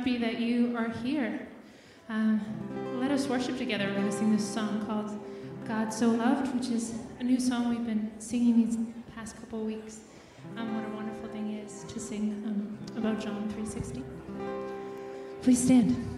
happy that you are here. Um, let us worship together. We're going to sing this song called God So Loved, which is a new song we've been singing these past couple weeks. Um, what a wonderful thing it is to sing um, about John 3.60. Please stand.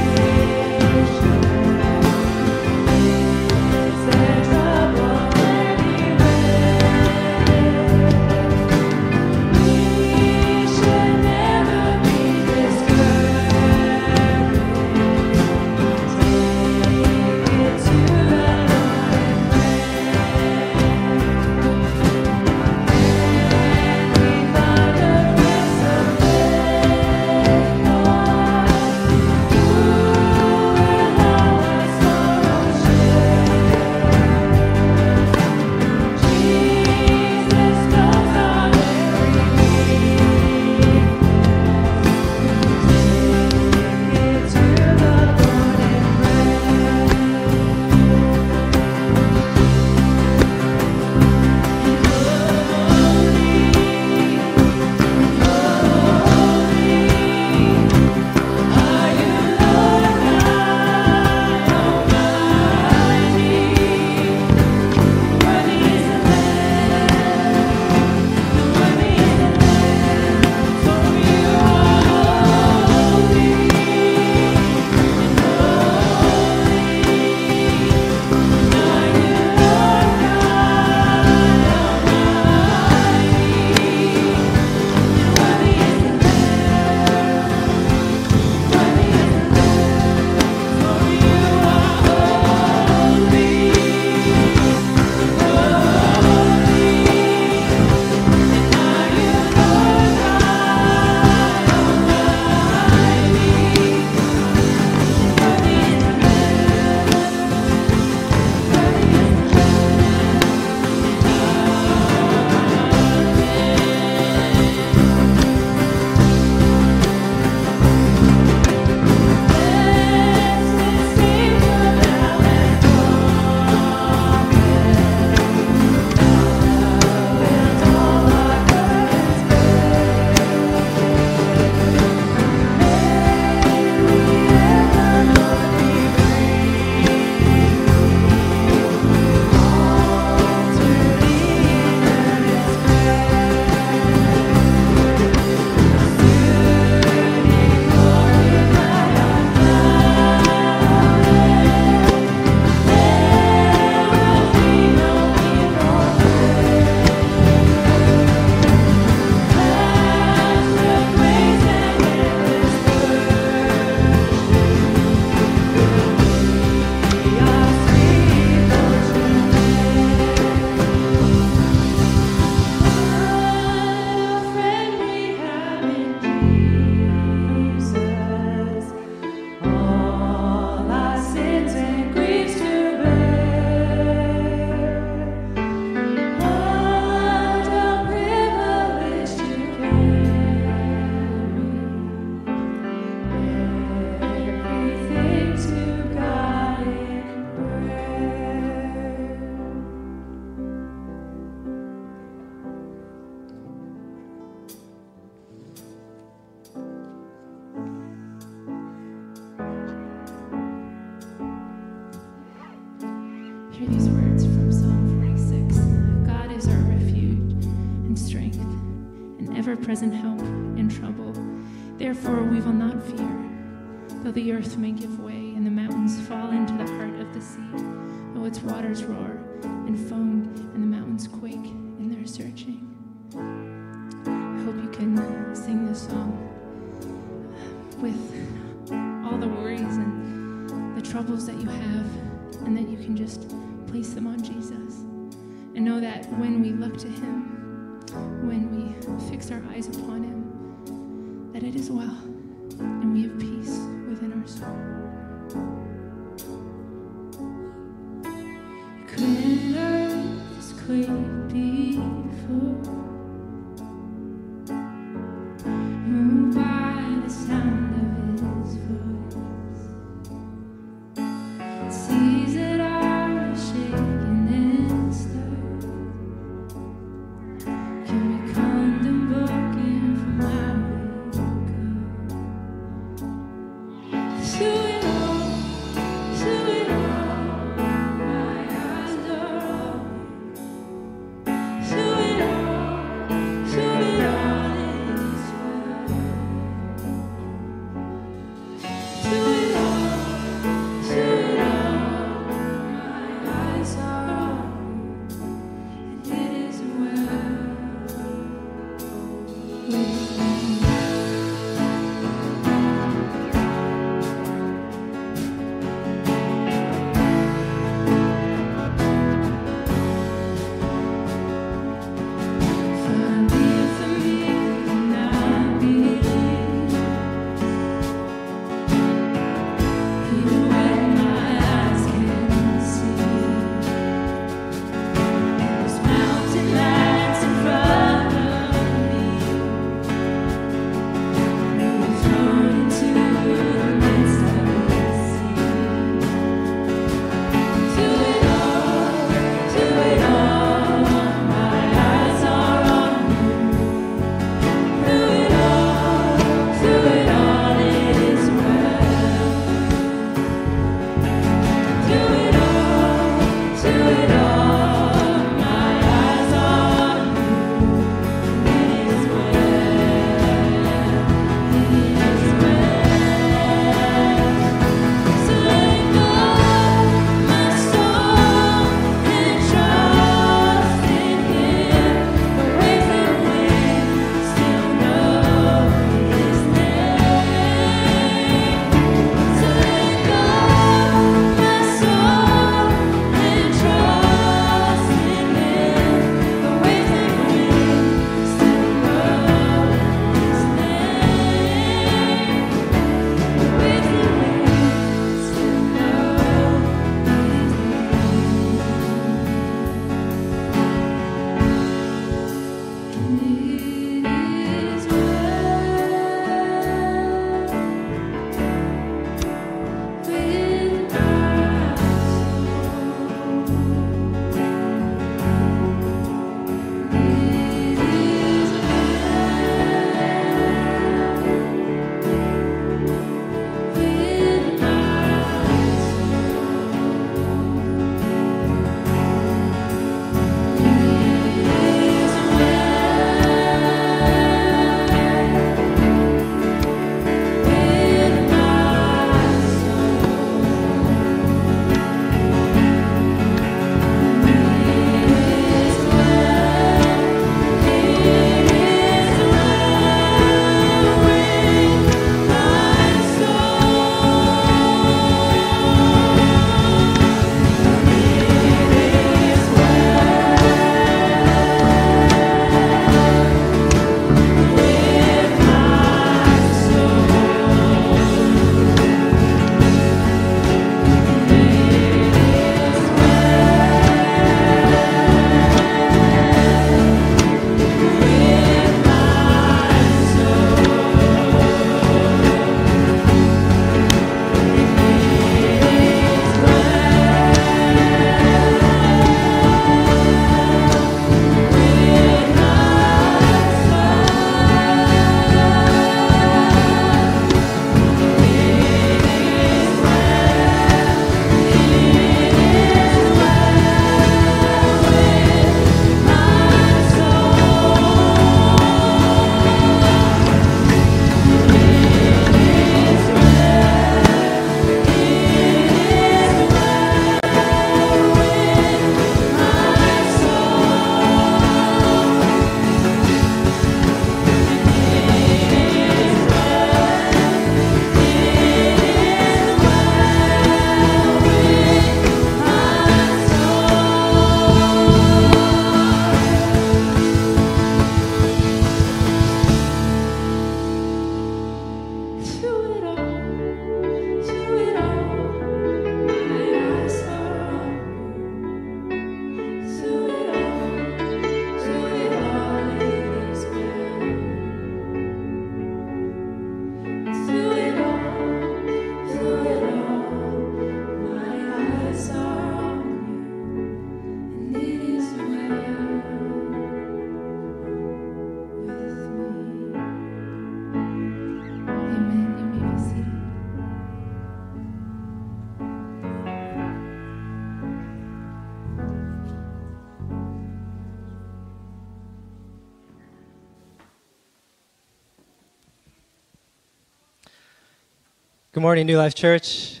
Good morning, New Life Church.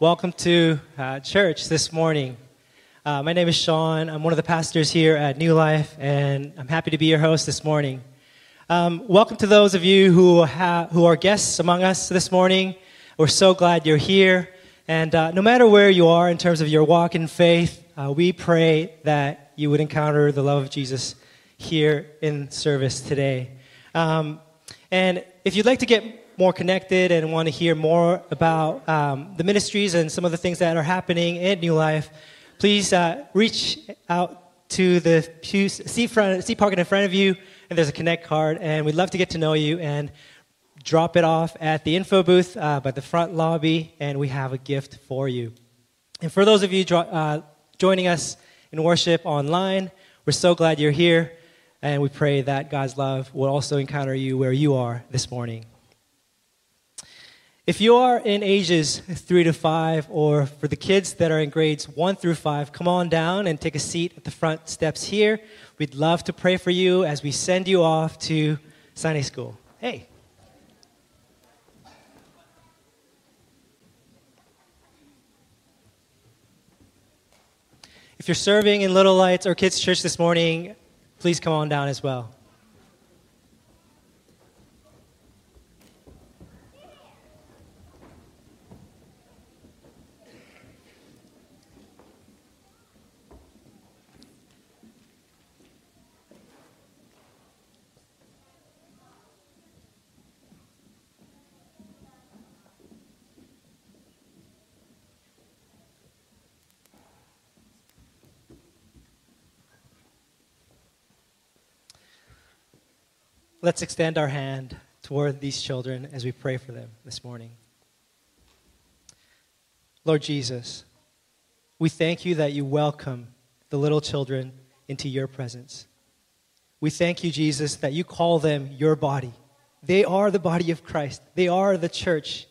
Welcome to uh, church this morning. Uh, my name is Sean. I'm one of the pastors here at New Life, and I'm happy to be your host this morning. Um, welcome to those of you who, ha- who are guests among us this morning. We're so glad you're here. And uh, no matter where you are in terms of your walk in faith, uh, we pray that you would encounter the love of Jesus here in service today. Um, and if you'd like to get more connected and want to hear more about um, the ministries and some of the things that are happening in New Life, please uh, reach out to the pew, seat, front, seat pocket in front of you, and there's a Connect card, and we'd love to get to know you and drop it off at the info booth uh, by the front lobby, and we have a gift for you. And for those of you uh, joining us in worship online, we're so glad you're here, and we pray that God's love will also encounter you where you are this morning. If you are in ages three to five, or for the kids that are in grades one through five, come on down and take a seat at the front steps here. We'd love to pray for you as we send you off to Sunday school. Hey. If you're serving in Little Lights or Kids Church this morning, please come on down as well. Let's extend our hand toward these children as we pray for them this morning. Lord Jesus, we thank you that you welcome the little children into your presence. We thank you, Jesus, that you call them your body. They are the body of Christ. They are the church.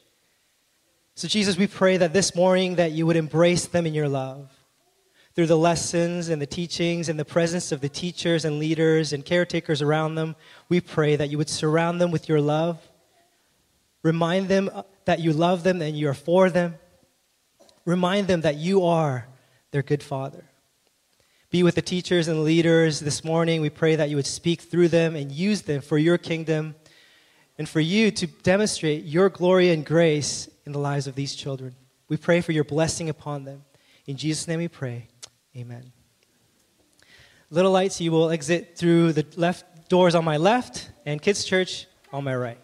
So Jesus, we pray that this morning that you would embrace them in your love through the lessons and the teachings and the presence of the teachers and leaders and caretakers around them, we pray that you would surround them with your love. Remind them uh, that you love them and you are for them. Remind them that you are their good father. Be with the teachers and leaders this morning. We pray that you would speak through them and use them for your kingdom and for you to demonstrate your glory and grace in the lives of these children. We pray for your blessing upon them. In Jesus' name we pray. Amen. Little Lights, you will exit through the left doors on my left, and Kids Church on my right.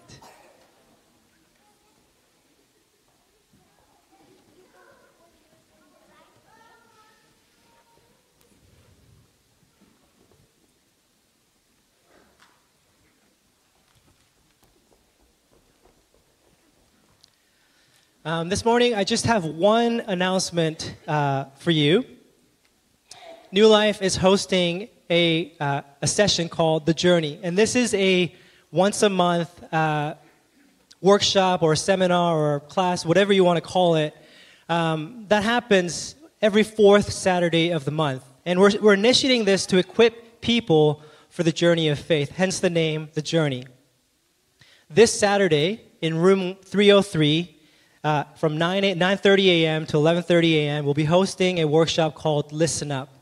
Um, this morning, I just have one announcement uh, for you. New Life is hosting a, uh, a session called The Journey. And this is a once a month uh, workshop or seminar or class, whatever you want to call it, um, that happens every fourth Saturday of the month. And we're, we're initiating this to equip people for the journey of faith, hence the name, The Journey. This Saturday in room 303, uh, from 9, 9.30 a.m. to 11.30 a.m., we'll be hosting a workshop called Listen Up.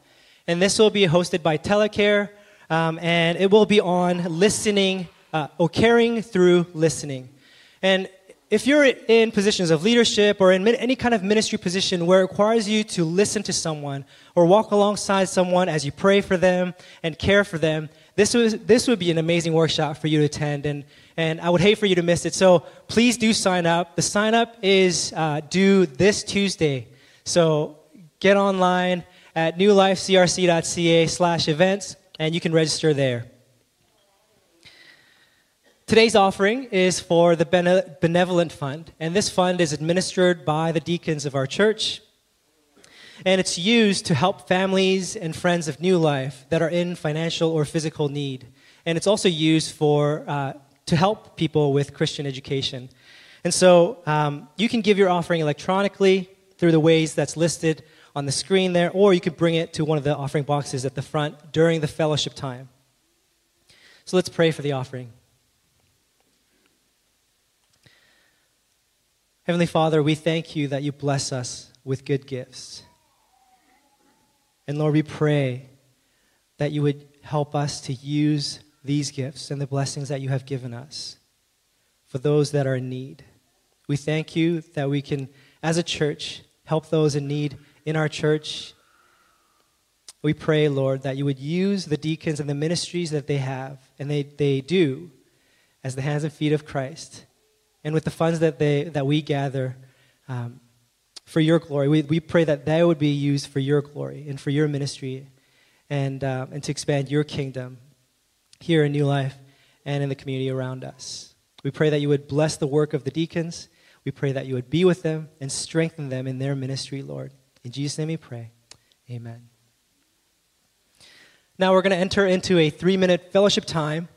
And this will be hosted by Telecare, um, and it will be on listening uh, or caring through listening. And if you're in positions of leadership or in any kind of ministry position where it requires you to listen to someone or walk alongside someone as you pray for them and care for them, this, was, this would be an amazing workshop for you to attend. And, and I would hate for you to miss it. So please do sign up. The sign up is uh, due this Tuesday. So get online at newlifecrc.ca slash events, and you can register there. Today's offering is for the Benevolent Fund, and this fund is administered by the deacons of our church. And it's used to help families and friends of New Life that are in financial or physical need. And it's also used for, uh, to help people with Christian education. And so um, you can give your offering electronically through the ways that's listed on the screen there, or you could bring it to one of the offering boxes at the front during the fellowship time. So let's pray for the offering. Heavenly Father, we thank you that you bless us with good gifts. And Lord, we pray that you would help us to use these gifts and the blessings that you have given us for those that are in need. We thank you that we can, as a church, help those in need in our church. We pray, Lord, that you would use the deacons and the ministries that they have, and they, they do, as the hands and feet of Christ. And with the funds that, they, that we gather um, for your glory, we, we pray that that would be used for your glory and for your ministry and, uh, and to expand your kingdom here in New Life and in the community around us. We pray that you would bless the work of the deacons. We pray that you would be with them and strengthen them in their ministry, Lord. In Jesus' name we pray. Amen. Now we're going to enter into a three minute fellowship time.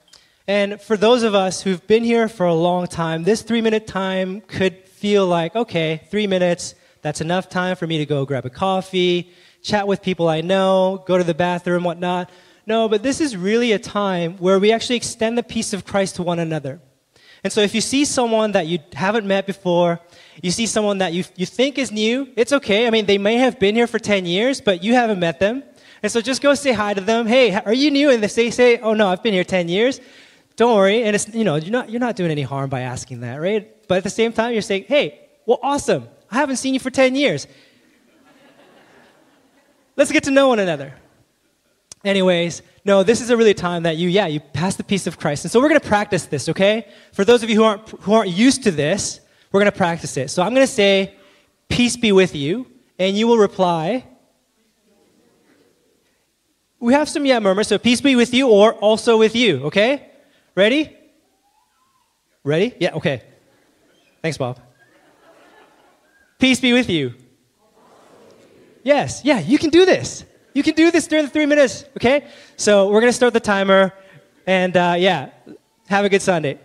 And for those of us who've been here for a long time, this three minute time could feel like, okay, three minutes, that's enough time for me to go grab a coffee, chat with people I know, go to the bathroom, whatnot. No, but this is really a time where we actually extend the peace of Christ to one another. And so if you see someone that you haven't met before, you see someone that you, you think is new, it's okay. I mean, they may have been here for 10 years, but you haven't met them. And so just go say hi to them. Hey, are you new? And they say, say, oh no, I've been here 10 years. Don't worry. And it's, you know, you're not, you're not doing any harm by asking that, right? But at the same time, you're saying, hey, well, awesome. I haven't seen you for 10 years. Let's get to know one another. Anyways, no, this is a really time that you, yeah, you pass the peace of Christ. And so we're going to practice this, okay? For those of you who aren't, who aren't used to this, we're going to practice it. So I'm going to say, peace be with you, and you will reply, we have some yeah murmurs, so peace be with you or also with you, okay? Ready? Ready? Yeah, okay. Thanks, Bob. Peace be with you. Yes, yeah, you can do this. You can do this during the three minutes, okay? So we're going to start the timer, and uh, yeah, have a good Sunday.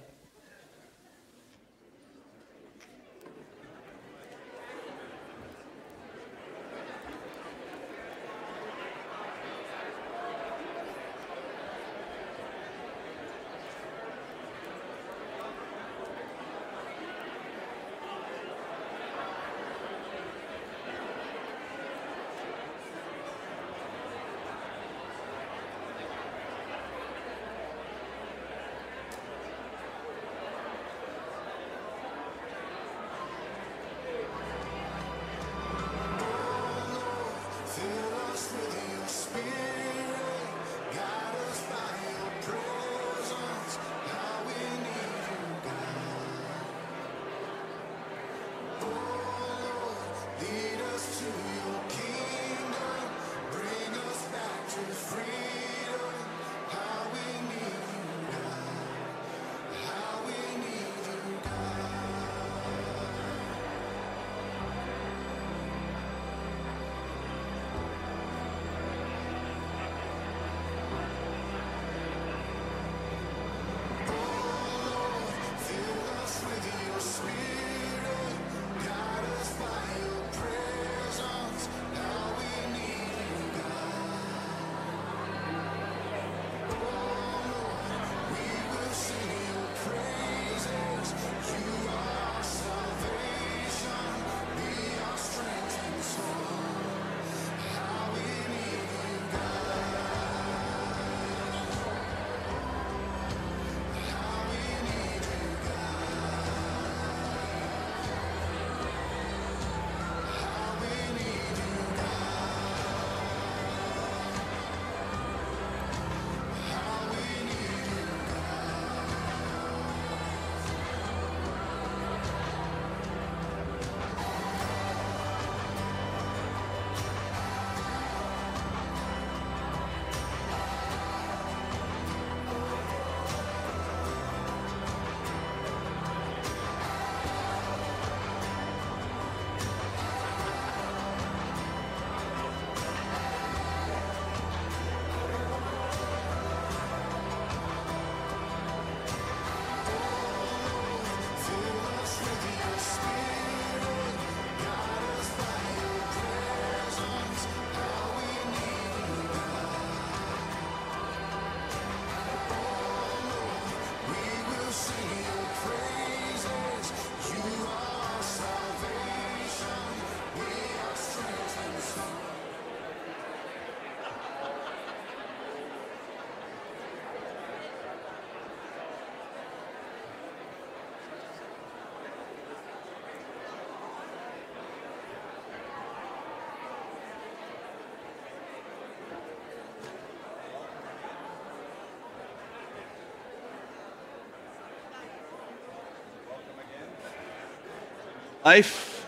Life.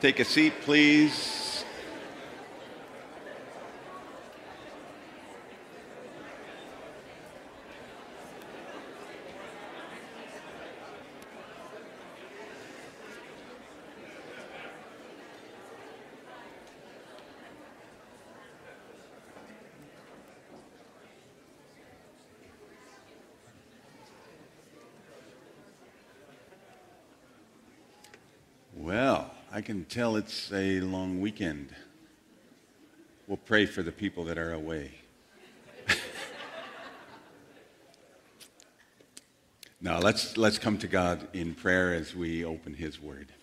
Take a seat, please. Well, I can tell it's a long weekend. We'll pray for the people that are away. now, let's, let's come to God in prayer as we open His Word.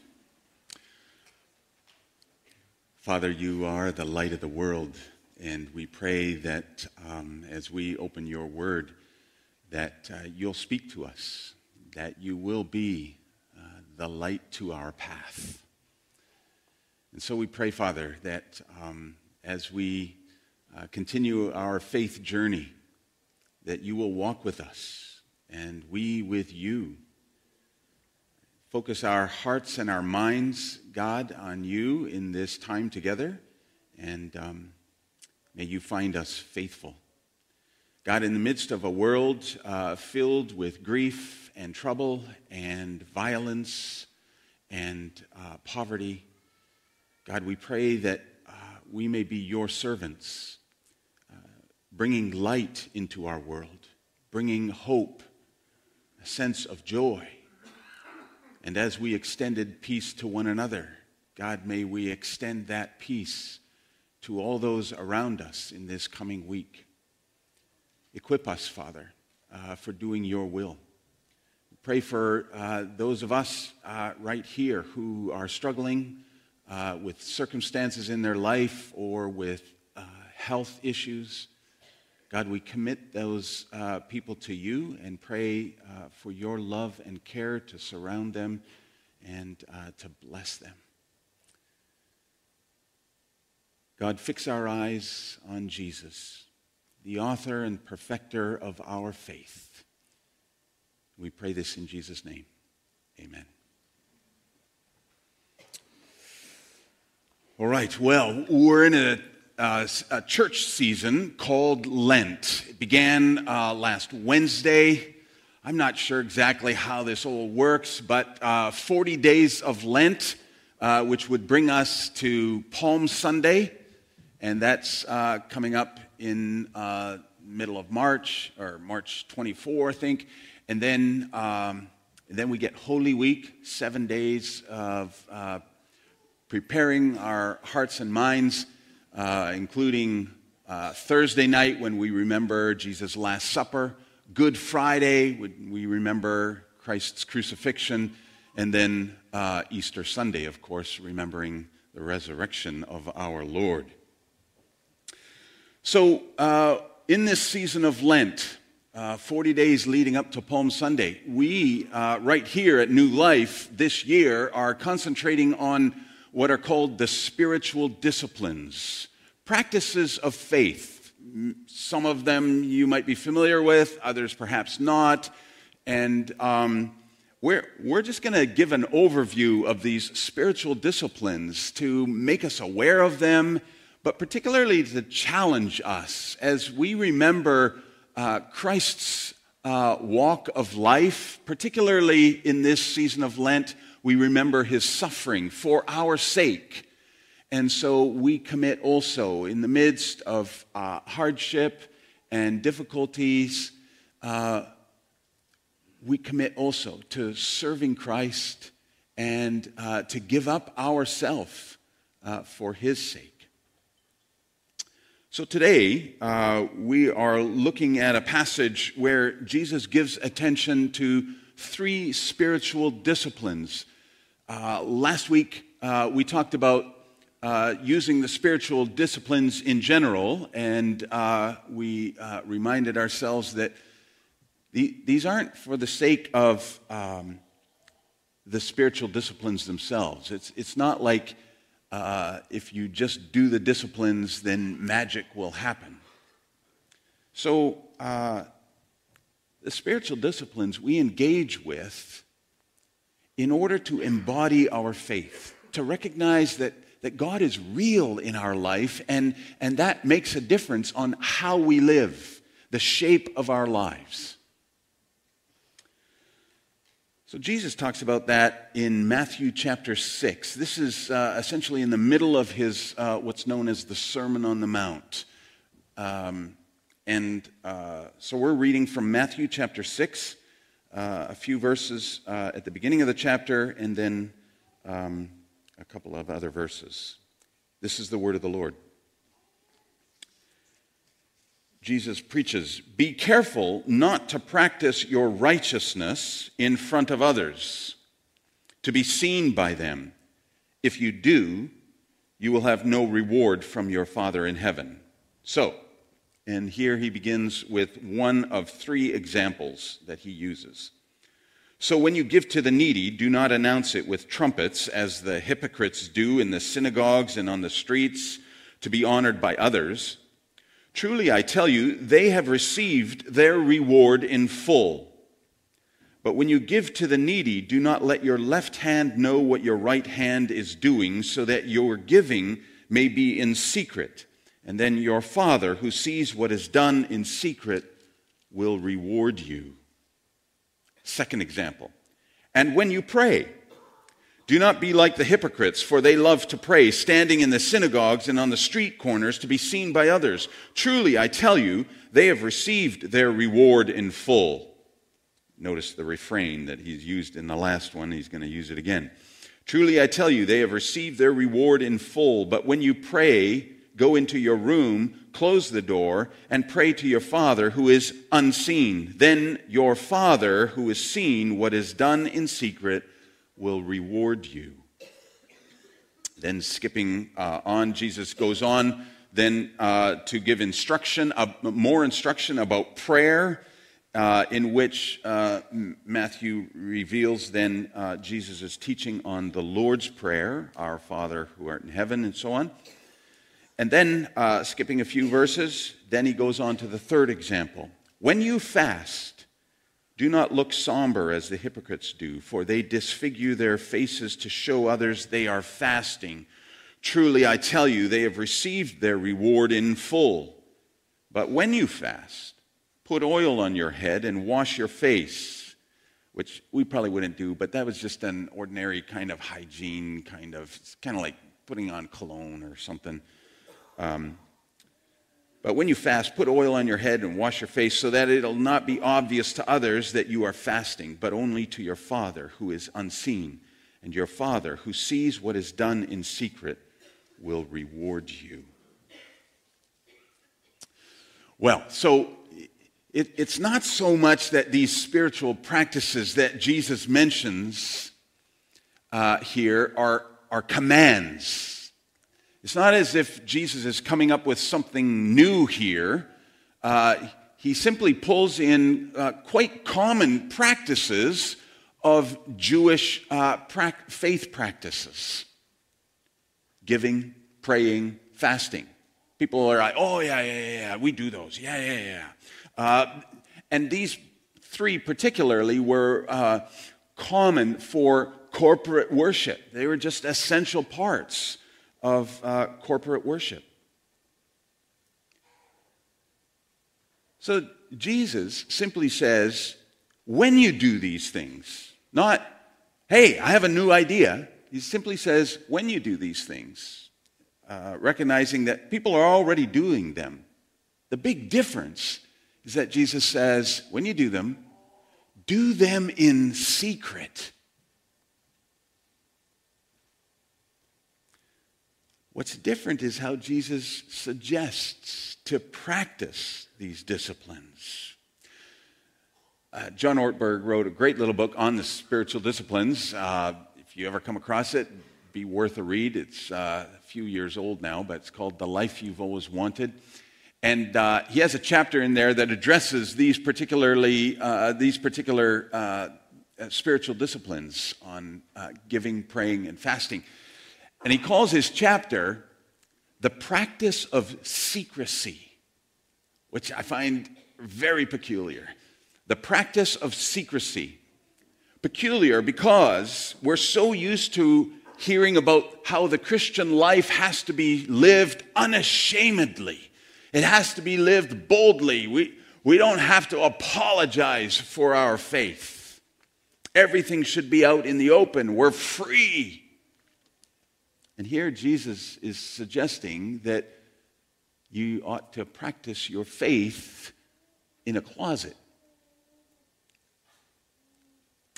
Father, you are the light of the world, and we pray that um, as we open your Word, that uh, you'll speak to us, that you will be uh, the light to our path. And so we pray, Father, that um, as we uh, continue our faith journey, that you will walk with us and we with you. Focus our hearts and our minds, God, on you in this time together, and um, may you find us faithful. God, in the midst of a world uh, filled with grief and trouble and violence and uh, poverty, God, we pray that uh, we may be your servants, uh, bringing light into our world, bringing hope, a sense of joy. And as we extended peace to one another, God, may we extend that peace to all those around us in this coming week. Equip us, Father, uh, for doing your will. Pray for uh, those of us uh, right here who are struggling uh, with circumstances in their life or with uh, health issues. God, we commit those uh, people to you and pray uh, for your love and care to surround them and uh, to bless them. God, fix our eyes on Jesus, the author and perfecter of our faith. We pray this in Jesus' name. Amen. All right, well, we're in a, uh, a church season called Lent. It began uh, last Wednesday. I'm not sure exactly how this all works, but uh, 40 days of Lent, uh, which would bring us to Palm Sunday, and that's uh, coming up in uh, middle of March or March 24, I think, and then um, and then we get Holy Week, seven days of preparing our hearts and minds, uh, including uh, Thursday night when we remember Jesus' Last Supper, Good Friday when we remember Christ's crucifixion, and then uh, Easter Sunday, of course, remembering the resurrection of our Lord. So, uh, in this season of Lent, uh, 40 days leading up to Palm Sunday, we, uh, right here at New Life this year, are concentrating on what are called the spiritual disciplines, practices of faith. Some of them you might be familiar with, others perhaps not. And um, we're, we're just going to give an overview of these spiritual disciplines to make us aware of them, but particularly to challenge us as we remember uh, Christ's uh, walk of life, particularly in this season of Lent we remember his suffering for our sake. And so we commit also in the midst of uh, hardship and difficulties, uh, we commit also to serving Christ and uh, to give up ourself uh, for his sake. So today, uh, we are looking at a passage where Jesus gives attention to three spiritual disciplines uh, last week, uh, we talked about uh, using the spiritual disciplines in general, and uh, we uh, reminded ourselves that the, these aren't for the sake of um, the spiritual disciplines themselves. It's, it's not like if you just do the disciplines, then magic will happen. So, the spiritual disciplines we engage with in order to embody our faith, to recognize that, that God is real in our life, and, and that makes a difference on how we live, the shape of our lives. So Jesus talks about that in Matthew chapter 6. This is uh, essentially in the middle of his, uh, what's known as the Sermon on the Mount. Um, and uh, so we're reading from Matthew chapter 6, uh, a few verses uh, at the beginning of the chapter, and then um, a couple of other verses. This is the word of the Lord. Jesus preaches Be careful not to practice your righteousness in front of others, to be seen by them. If you do, you will have no reward from your Father in heaven. So, and here he begins with one of three examples that he uses. So, when you give to the needy, do not announce it with trumpets, as the hypocrites do in the synagogues and on the streets, to be honored by others. Truly, I tell you, they have received their reward in full. But when you give to the needy, do not let your left hand know what your right hand is doing, so that your giving may be in secret. And then your Father, who sees what is done in secret, will reward you. Second example. And when you pray, do not be like the hypocrites, for they love to pray, standing in the synagogues and on the street corners to be seen by others. Truly, I tell you, they have received their reward in full. Notice the refrain that he's used in the last one, he's going to use it again. Truly, I tell you, they have received their reward in full. But when you pray, go into your room, close the door, and pray to your Father who is unseen. Then your Father who is seen what is done in secret will reward you. Then, skipping uh, on, Jesus goes on then uh, to give instruction, uh, more instruction about prayer, uh, in which uh, Matthew reveals then uh, Jesus teaching on the Lord's Prayer, Our Father who art in heaven, and so on. And then, uh, skipping a few verses, then he goes on to the third example. When you fast, do not look somber as the hypocrites do, for they disfigure their faces to show others they are fasting. Truly, I tell you, they have received their reward in full. But when you fast, put oil on your head and wash your face, which we probably wouldn't do, but that was just an ordinary kind of hygiene, kind of, kind of like putting on cologne or something. Um, but when you fast, put oil on your head and wash your face so that it'll not be obvious to others that you are fasting, but only to your Father who is unseen. And your Father who sees what is done in secret will reward you. Well, so it, it's not so much that these spiritual practices that Jesus mentions uh, here are, are commands it's not as if Jesus is coming up with something new here. Uh, he simply pulls in uh, quite common practices of Jewish uh, pra- faith practices giving, praying, fasting. People are like, oh, yeah, yeah, yeah, we do those. Yeah, yeah, yeah. Uh, and these three, particularly, were uh, common for corporate worship, they were just essential parts of uh, corporate worship. So Jesus simply says, when you do these things, not, hey, I have a new idea. He simply says, when you do these things, uh, recognizing that people are already doing them. The big difference is that Jesus says, when you do them, do them in secret. What's different is how Jesus suggests to practice these disciplines. Uh, John Ortberg wrote a great little book on the spiritual disciplines. Uh, if you ever come across it, be worth a read. It's uh, a few years old now, but it's called The Life You've Always Wanted. And uh, he has a chapter in there that addresses these particularly uh, these particular uh, spiritual disciplines on giving, praying, and fasting. And he calls his chapter The Practice of Secrecy, which I find very peculiar. The practice of secrecy. peculiar because we're so used to hearing about how the Christian life has to be lived unashamedly. It has to be lived boldly. We, we don't have to apologize for our faith. Everything should be out in the open. We're free. And here Jesus is suggesting that you ought to practice your faith in a closet.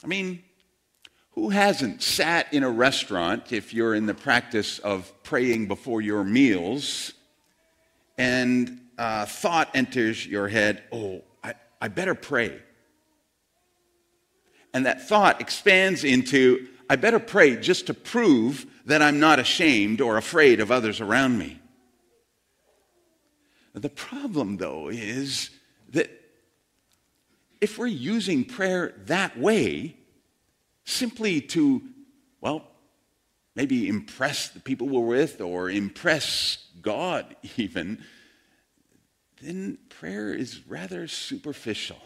I mean, who hasn't sat in a restaurant if you're in the practice of praying before your meals and uh, thought enters your head, oh, I, I better pray? And that thought expands into, I better pray just to prove that I'm not ashamed or afraid of others around me. The problem, though, is that if we're using prayer that way, simply to, well, maybe impress the people we're with or impress God even, then prayer is rather superficial.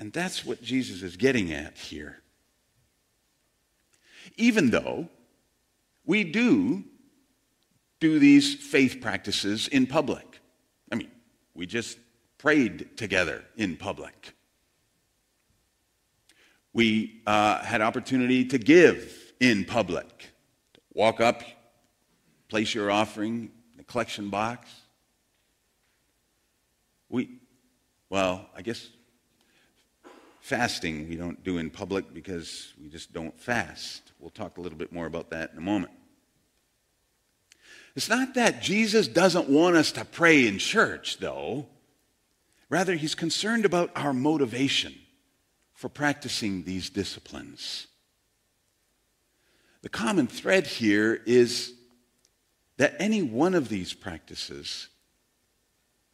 And that's what Jesus is getting at here. Even though we do do these faith practices in public. I mean, we just prayed together in public. We uh, had opportunity to give in public. Walk up, place your offering in the collection box. We, well, I guess fasting we don't do in public because we just don't fast. We'll talk a little bit more about that in a moment. It's not that Jesus doesn't want us to pray in church, though. Rather, he's concerned about our motivation for practicing these disciplines. The common thread here is that any one of these practices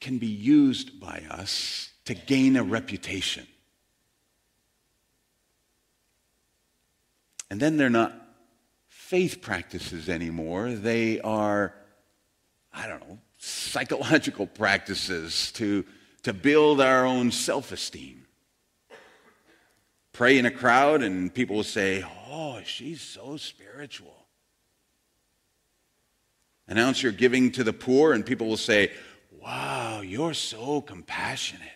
can be used by us to gain a reputation. And then they're not faith practices anymore. They are, I don't know, psychological practices to, to build our own self esteem pray in a crowd and people will say, Oh, she's so spiritual. Announce your giving to the poor and people will say, Wow, you're so compassionate.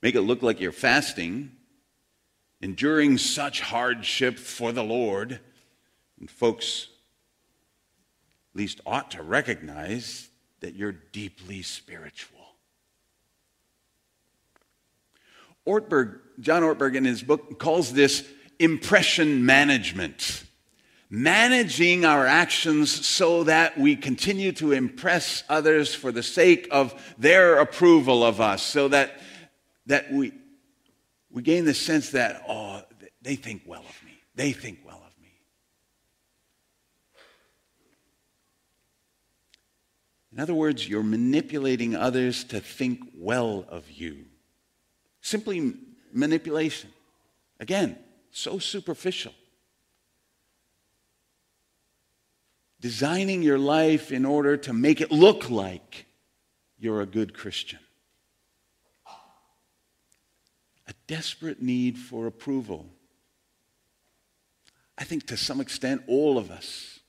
Make it look like you're fasting, enduring such hardship for the Lord. And folks at least ought to recognize that you're deeply spiritual. Ortberg, John Ortberg, in his book, calls this impression management. Managing our actions so that we continue to impress others for the sake of their approval of us, so that, that we, we gain the sense that, oh, they think well of me. They think well of me. In other words, you're manipulating others to think well of you. Simply manipulation. Again, so superficial. Designing your life in order to make it look like you're a good Christian. A desperate need for approval. I think to some extent all of us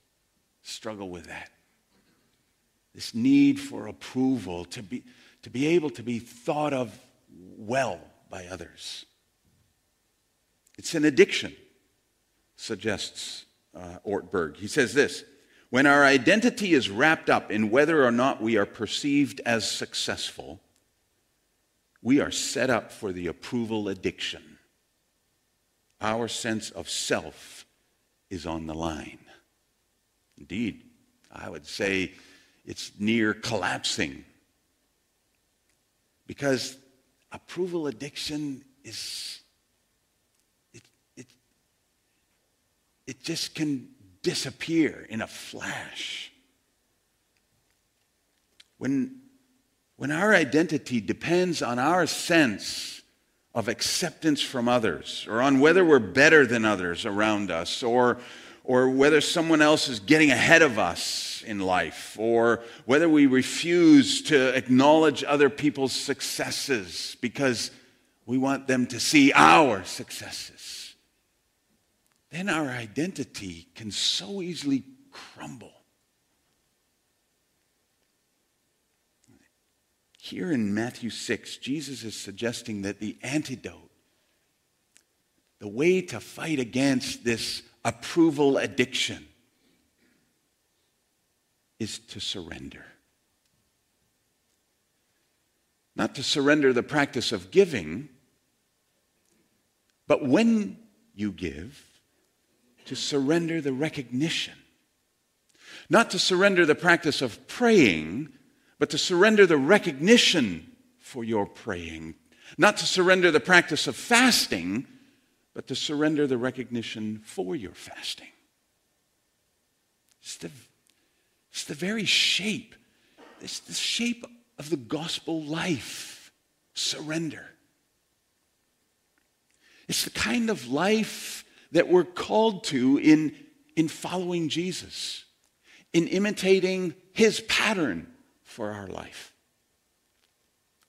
struggle with that. This need for approval, to be, to be able to be thought of well by others. It's an addiction, suggests uh, Ortberg. He says this When our identity is wrapped up in whether or not we are perceived as successful, we are set up for the approval addiction. Our sense of self is on the line. Indeed, I would say it's near collapsing because approval addiction is, it, it, it just can disappear in a flash. When, when our identity depends on our sense of acceptance from others, or on whether we're better than others around us, or or whether someone else is getting ahead of us in life, or whether we refuse to acknowledge other people's successes because, We want them to see our successes. Then our identity can so easily crumble. Here in Matthew 6, Jesus is suggesting that the antidote, the way to fight against this approval addiction, is to surrender. Not to surrender the practice of giving, but when you give, to surrender the recognition. Not to surrender the practice of praying, but to surrender the recognition for your praying. Not to surrender the practice of fasting, but to surrender the recognition for your fasting. It's the, it's the very shape, it's the shape of the gospel life surrender. It's the kind of life that we're called to in, in following Jesus, in imitating his pattern for our life.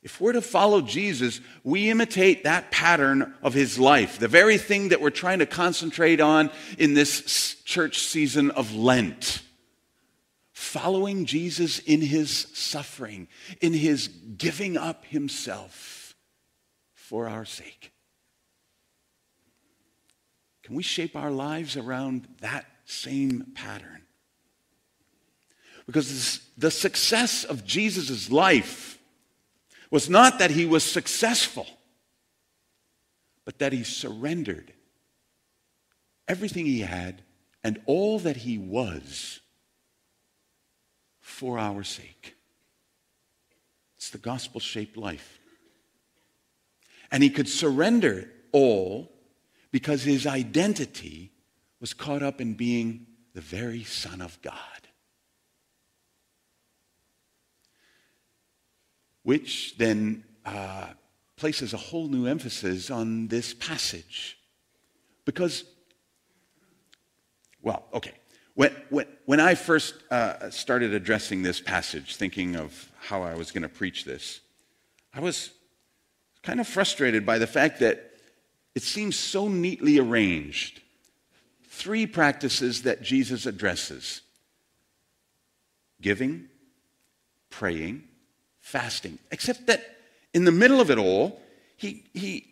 If we're to follow Jesus, we imitate that pattern of his life, the very thing that we're trying to concentrate on in this church season of Lent. Following Jesus in his suffering, in his giving up himself for our sake. Can we shape our lives around that same pattern? Because the success of Jesus' life was not that he was successful, but that he surrendered everything he had and all that he was for our sake. It's the gospel shaped life. And he could surrender all because his identity was caught up in being the very Son of God. Which then uh, places a whole new emphasis on this passage. Because, well, okay. When, when, when I first uh, started addressing this passage, thinking of how I was going to preach this, I was kind of frustrated by the fact that it seems so neatly arranged. Three practices that Jesus addresses giving, praying, fasting. Except that in the middle of it all, he, he,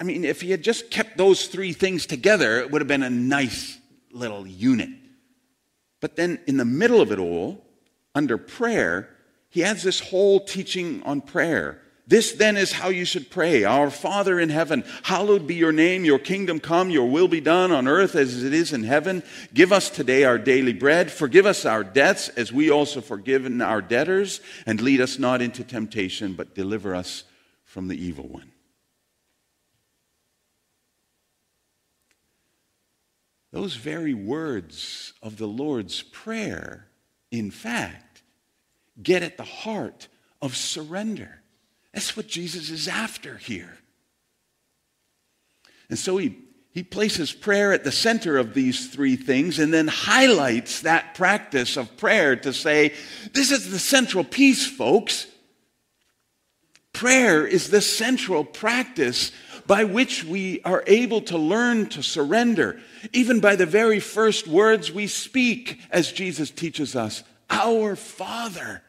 I mean, if he had just kept those three things together, it would have been a nice little unit. But then in the middle of it all, under prayer, he adds this whole teaching on prayer. This then is how you should pray. Our Father in heaven, hallowed be your name, your kingdom come, your will be done on earth as it is in heaven. Give us today our daily bread. Forgive us our debts as we also forgive our debtors. And lead us not into temptation, but deliver us from the evil one. Those very words of the Lord's Prayer, in fact, get at the heart of surrender. That's what Jesus is after here. And so he, he places prayer at the center of these three things and then highlights that practice of prayer to say, this is the central piece, folks. Prayer is the central practice by which we are able to learn to surrender, even by the very first words we speak, as Jesus teaches us Our Father.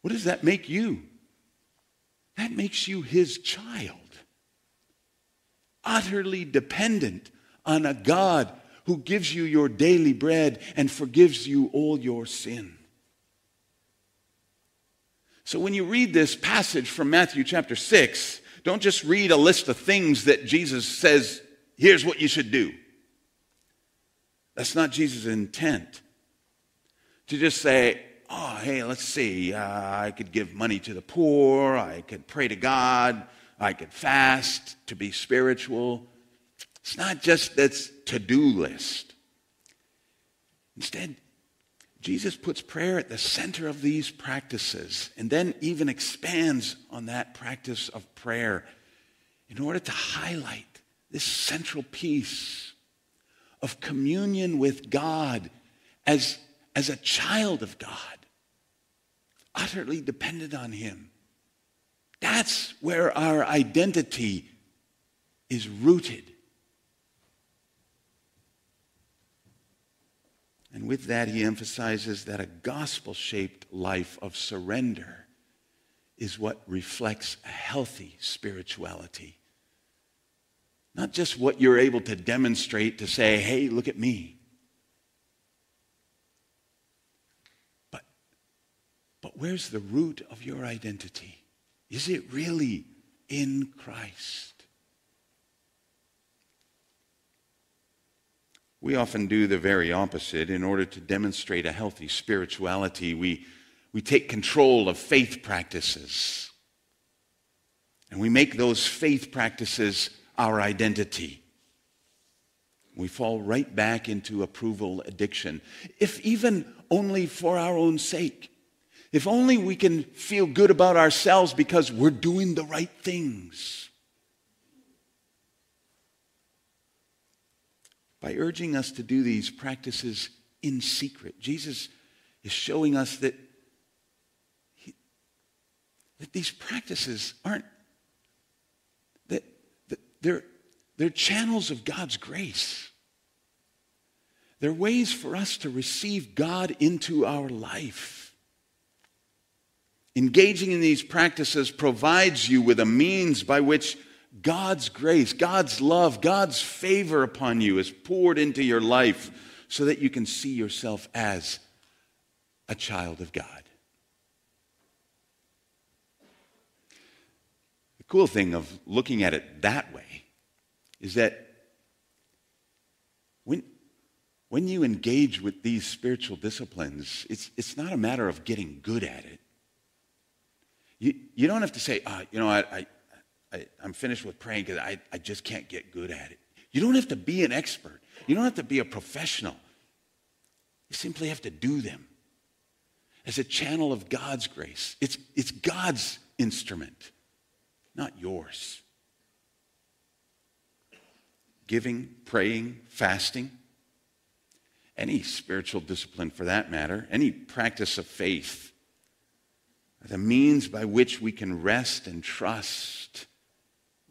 What does that make you? That makes you his child. Utterly dependent on a God who gives you your daily bread and forgives you all your sin. So when you read this passage from Matthew chapter 6, don't just read a list of things that Jesus says, here's what you should do. That's not Jesus' intent. To just say, oh, hey, let's see, uh, I could give money to the poor, I could pray to God, I could fast to be spiritual. It's not just this to do list. Instead, Jesus puts prayer at the center of these practices and then even expands on that practice of prayer in order to highlight this central piece of communion with God as, as a child of God utterly dependent on Him That's where our identity is rooted. And with that, he emphasizes that a gospel shaped life of surrender is what reflects a healthy spirituality. Not just what you're able to demonstrate to say, hey, look at me. But where's the root of your identity? Is it really in Christ? We often do the very opposite. In order to demonstrate a healthy spirituality, we, we take control of faith practices. And we make those faith practices our identity. We fall right back into approval addiction, if even only for our own sake. If only we can feel good about ourselves because we're doing the right things. by urging us to do these practices in secret. Jesus is showing us that, he, that these practices aren't, that, that they're, they're channels of God's grace. They're ways for us to receive God into our life. Engaging in these practices provides you with a means by which God's grace, God's love, God's favor upon you is poured into your life so that you can see yourself as a child of God. The cool thing of looking at it that way is that when, when you engage with these spiritual disciplines, it's, it's not a matter of getting good at it. You, you don't have to say, oh, you know, I, I, I, am finished with praying because I, I just can't get good at it. You don't have to be an expert, you don't have to be a professional. You simply have to do them as a channel of God's grace. It's, it's God's instrument, not yours. Giving, praying, fasting, any spiritual discipline for that matter, any practice of faith, the means by which we can rest and trust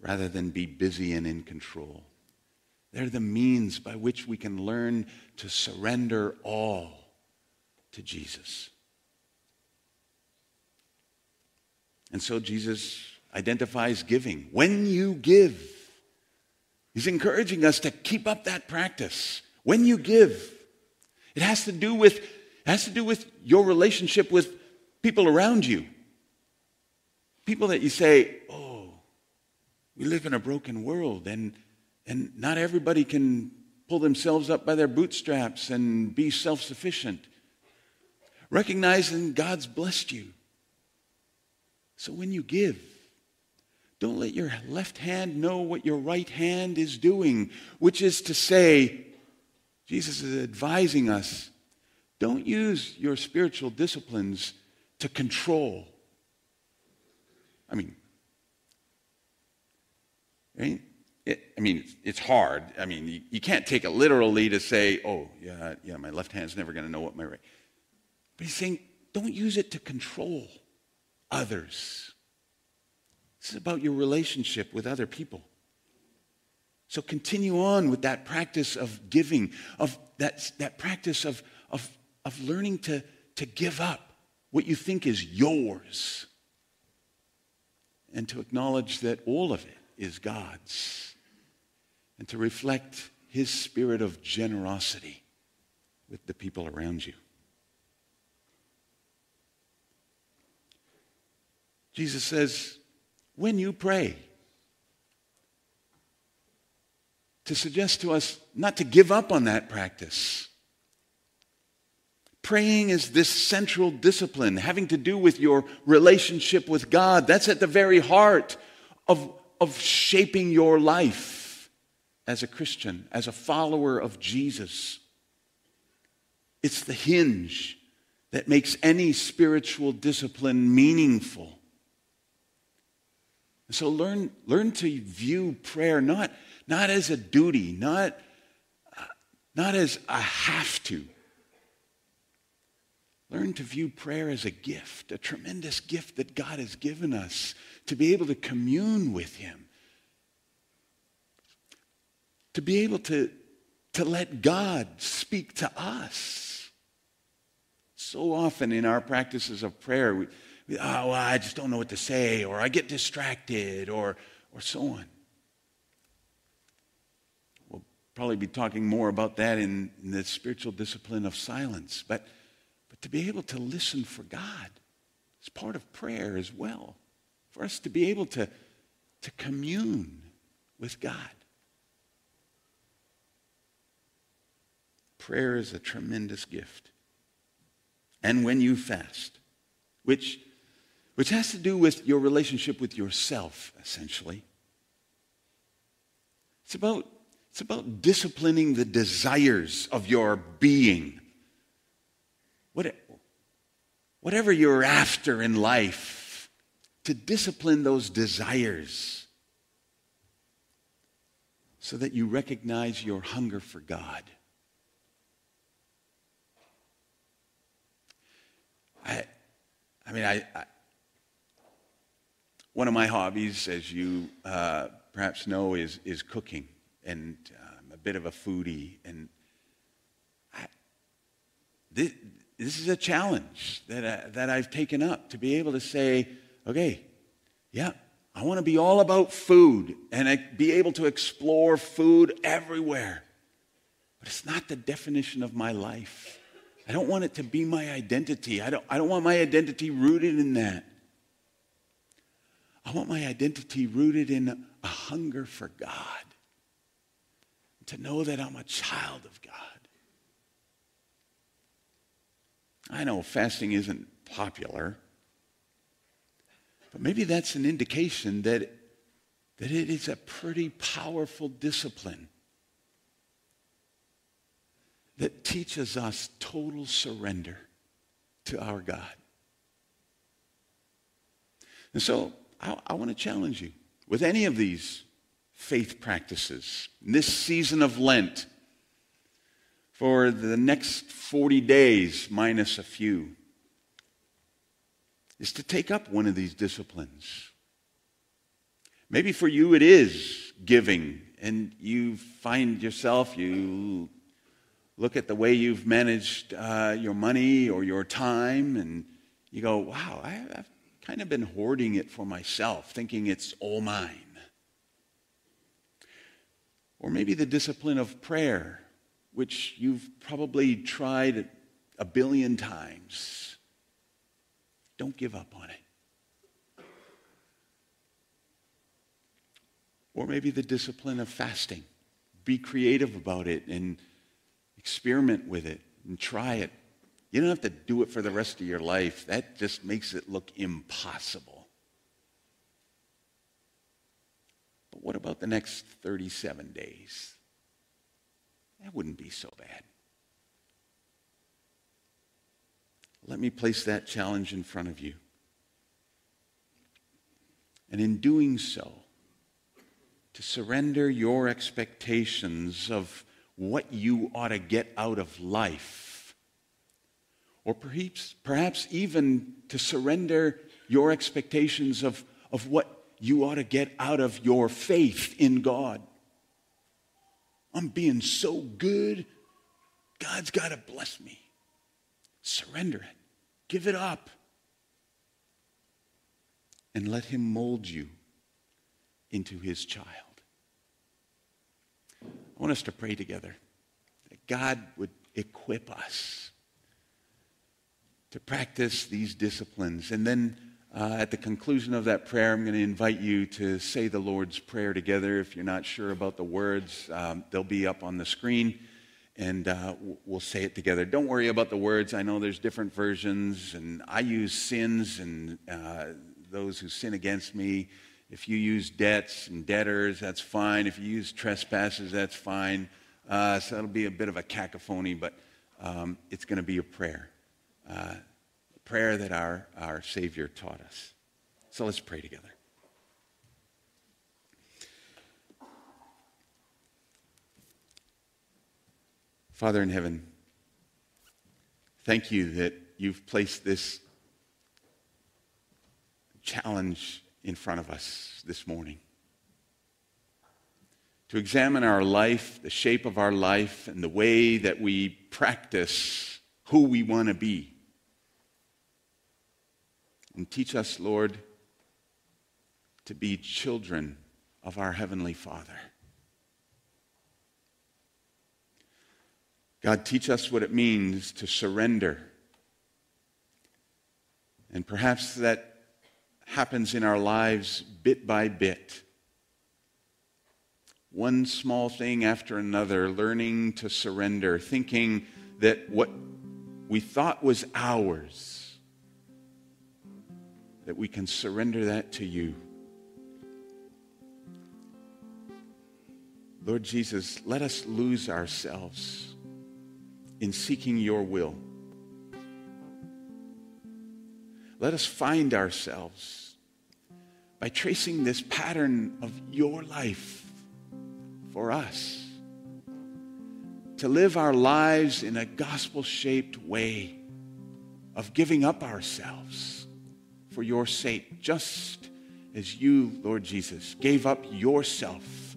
rather than be busy and in control. They're the means by which we can learn to surrender all to Jesus. And so Jesus identifies giving. When you give, he's encouraging us to keep up that practice. When you give, it has to do with, it has to do with your relationship with people around you. People that you say, oh, we live in a broken world, and, and not everybody can pull themselves up by their bootstraps and be self sufficient. Recognizing God's blessed you. So when you give, don't let your left hand know what your right hand is doing, which is to say, Jesus is advising us don't use your spiritual disciplines to control. I mean? It, I mean, it's hard. I mean, you, you, can't take it literally to say, oh, yeah, yeah, my left hand's never going to know what my right. But he's saying, don't use it to control others. This is about your relationship with other people. So continue on with that practice of giving, of that, that practice of, of, of learning to, to give up what you think is yours and to acknowledge that all of it is God's, and to reflect His spirit of generosity with the people around you. Jesus says, when you pray, to suggest to us not to give up on that practice. Praying is this central discipline having to do with your relationship with God. That's at the very heart of of shaping your life as a Christian, as a follower of Jesus. It's the hinge that makes any spiritual discipline meaningful. So learn, learn to view prayer not, not as a duty, not, not as a have to. Learn to view prayer as a gift, a tremendous gift that God has given us to be able to commune with Him, to be able to, to let God speak to us. So often in our practices of prayer, we, we, oh, well, I just don't know what to say, or I get distracted, or, or so on. We'll probably be talking more about that in, in the spiritual discipline of silence. But, to be able to listen for God is part of prayer as well. For us to be able to, to commune with God. Prayer is a tremendous gift. And when you fast, which, which has to do with your relationship with yourself, essentially, it's about, it's about disciplining the desires of your being. What, whatever you're after in life, to discipline those desires so that you recognize your hunger for God. I, I mean, I, I one of my hobbies, as you uh, perhaps know, is, is cooking. And I'm a bit of a foodie. And I, this, this is a challenge that, I, that I've taken up to be able to say, okay, yeah, I want to be all about food and be able to explore food everywhere. But it's not the definition of my life. I don't want it to be my identity. I don't, I don't want my identity rooted in that. I want my identity rooted in a hunger for God. To know that I'm a child of God. I know fasting isn't popular, but maybe that's an indication that, that it is a pretty powerful discipline that teaches us total surrender to our God. And so I, I want to challenge you with any of these faith practices in this season of Lent for the next 40 days, minus a few, is to take up one of these disciplines. Maybe for you it is giving, and you find yourself, you look at the way you've managed uh, your money or your time, and you go, wow, I, have kind of been hoarding it for myself, thinking it's all mine. Or maybe the discipline of prayer, which you've probably tried a billion times. Don't give up on it. Or maybe the discipline of fasting. Be creative about it and experiment with it and try it. You don't have to do it for the rest of your life. That just makes it look impossible. But what about the next 37 days? That wouldn't be so bad. Let me place that challenge in front of you. And in doing so, to surrender your expectations of what you ought to get out of life. Or perhaps, perhaps even to surrender your expectations of, of what you ought to get out of your faith in God. I'm being so good, God's got to bless me. Surrender it, give it up, and let Him mold you into His child. I want us to pray together that God would equip us to practice these disciplines. And then uh, at the conclusion of that prayer, I'm going to invite you to say the Lord's Prayer together. If you're not sure about the words, um, they'll be up on the screen and uh, we'll say it together. Don't worry about the words. I know there's different versions, and I use sins and uh, those who sin against me. If you use debts and debtors, that's fine. If you use trespasses, that's fine. Uh, so it'll be a bit of a cacophony, but um, it's going to be a prayer. Prayer that our, our Savior taught us. So let's pray together. Father in heaven, thank you that you've placed this challenge in front of us this morning. To examine our life, the shape of our life, and the way that we practice who we want to be. And teach us, Lord, to be children of our Heavenly Father. God, teach us what it means to surrender. And perhaps that happens in our lives bit by bit. One small thing after another, learning to surrender, thinking that what we thought was ours, that we can surrender that to you. Lord Jesus, let us lose ourselves in seeking your will. Let us find ourselves by tracing this pattern of your life for us. To live our lives in a gospel shaped way of giving up ourselves for your sake, just as you, Lord Jesus, gave up yourself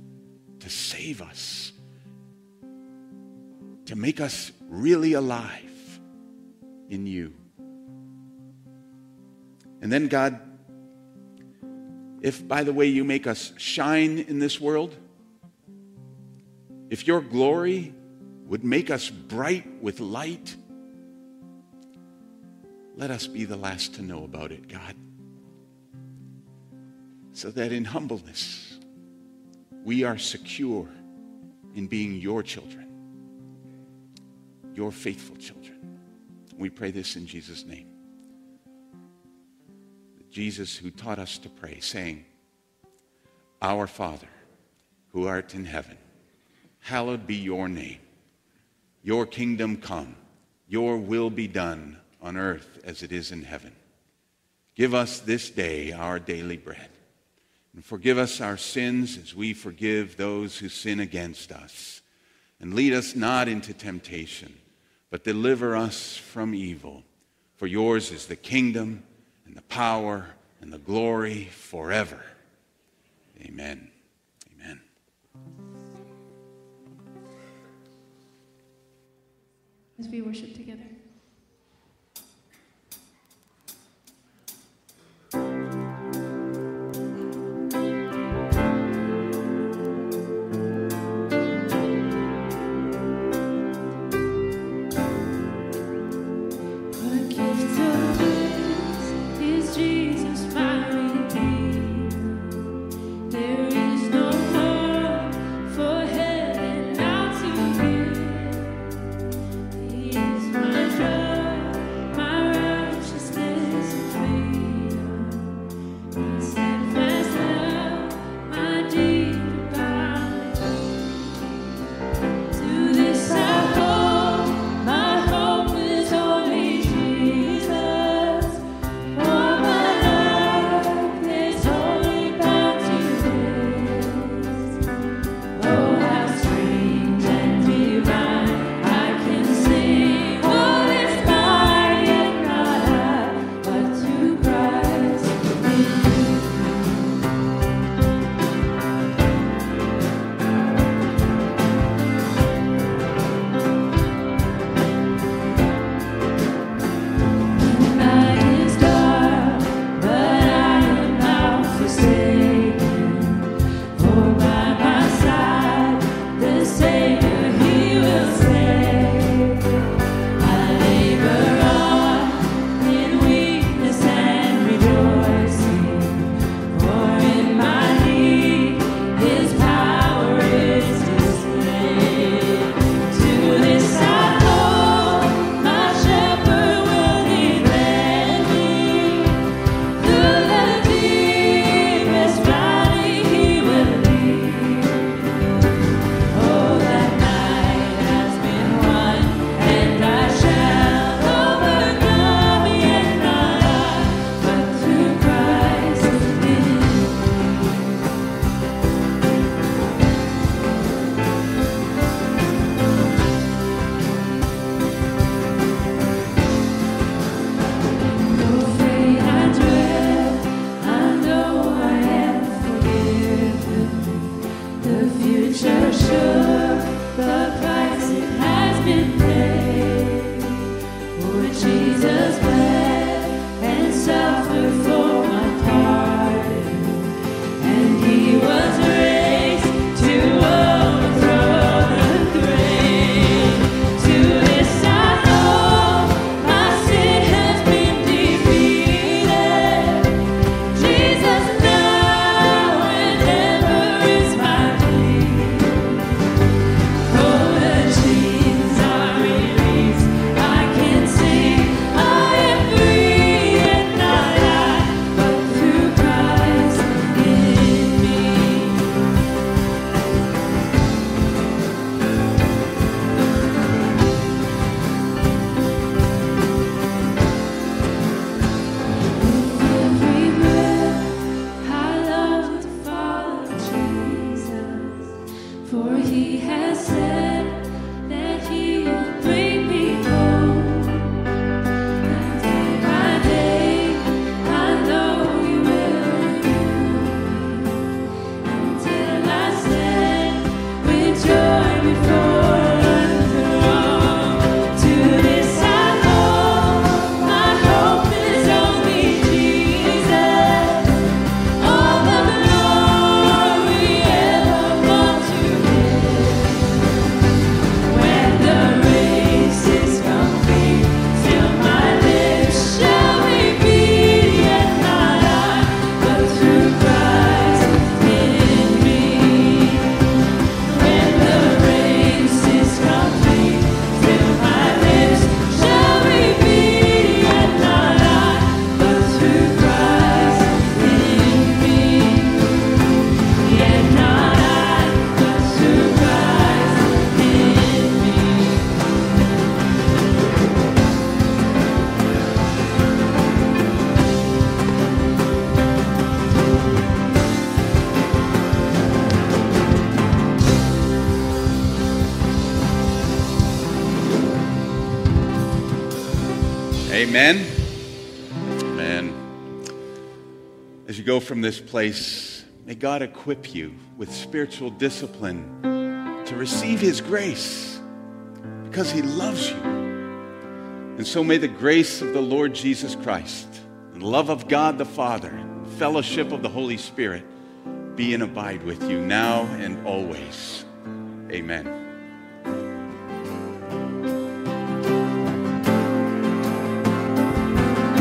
to save us, to make us really alive in you. And then, God, if by the way you make us shine in this world, if your glory would make us bright with light, let us be the last to know about it, God. So that in humbleness, we are secure in being your children, your faithful children. We pray this in Jesus' name. Jesus, who taught us to pray, saying, Our Father, who art in heaven, hallowed be your name. Your kingdom come, your will be done on earth as it is in heaven. Give us this day our daily bread, and forgive us our sins as we forgive those who sin against us. And lead us not into temptation, but deliver us from evil. For yours is the kingdom and the power and the glory forever. Amen. Amen. As we worship together. Amen. Amen. As you go from this place, may God equip you with spiritual discipline to receive His grace because He loves you. And so may the grace of the Lord Jesus Christ and love of God the Father, fellowship of the Holy Spirit be and abide with you now and always. Amen.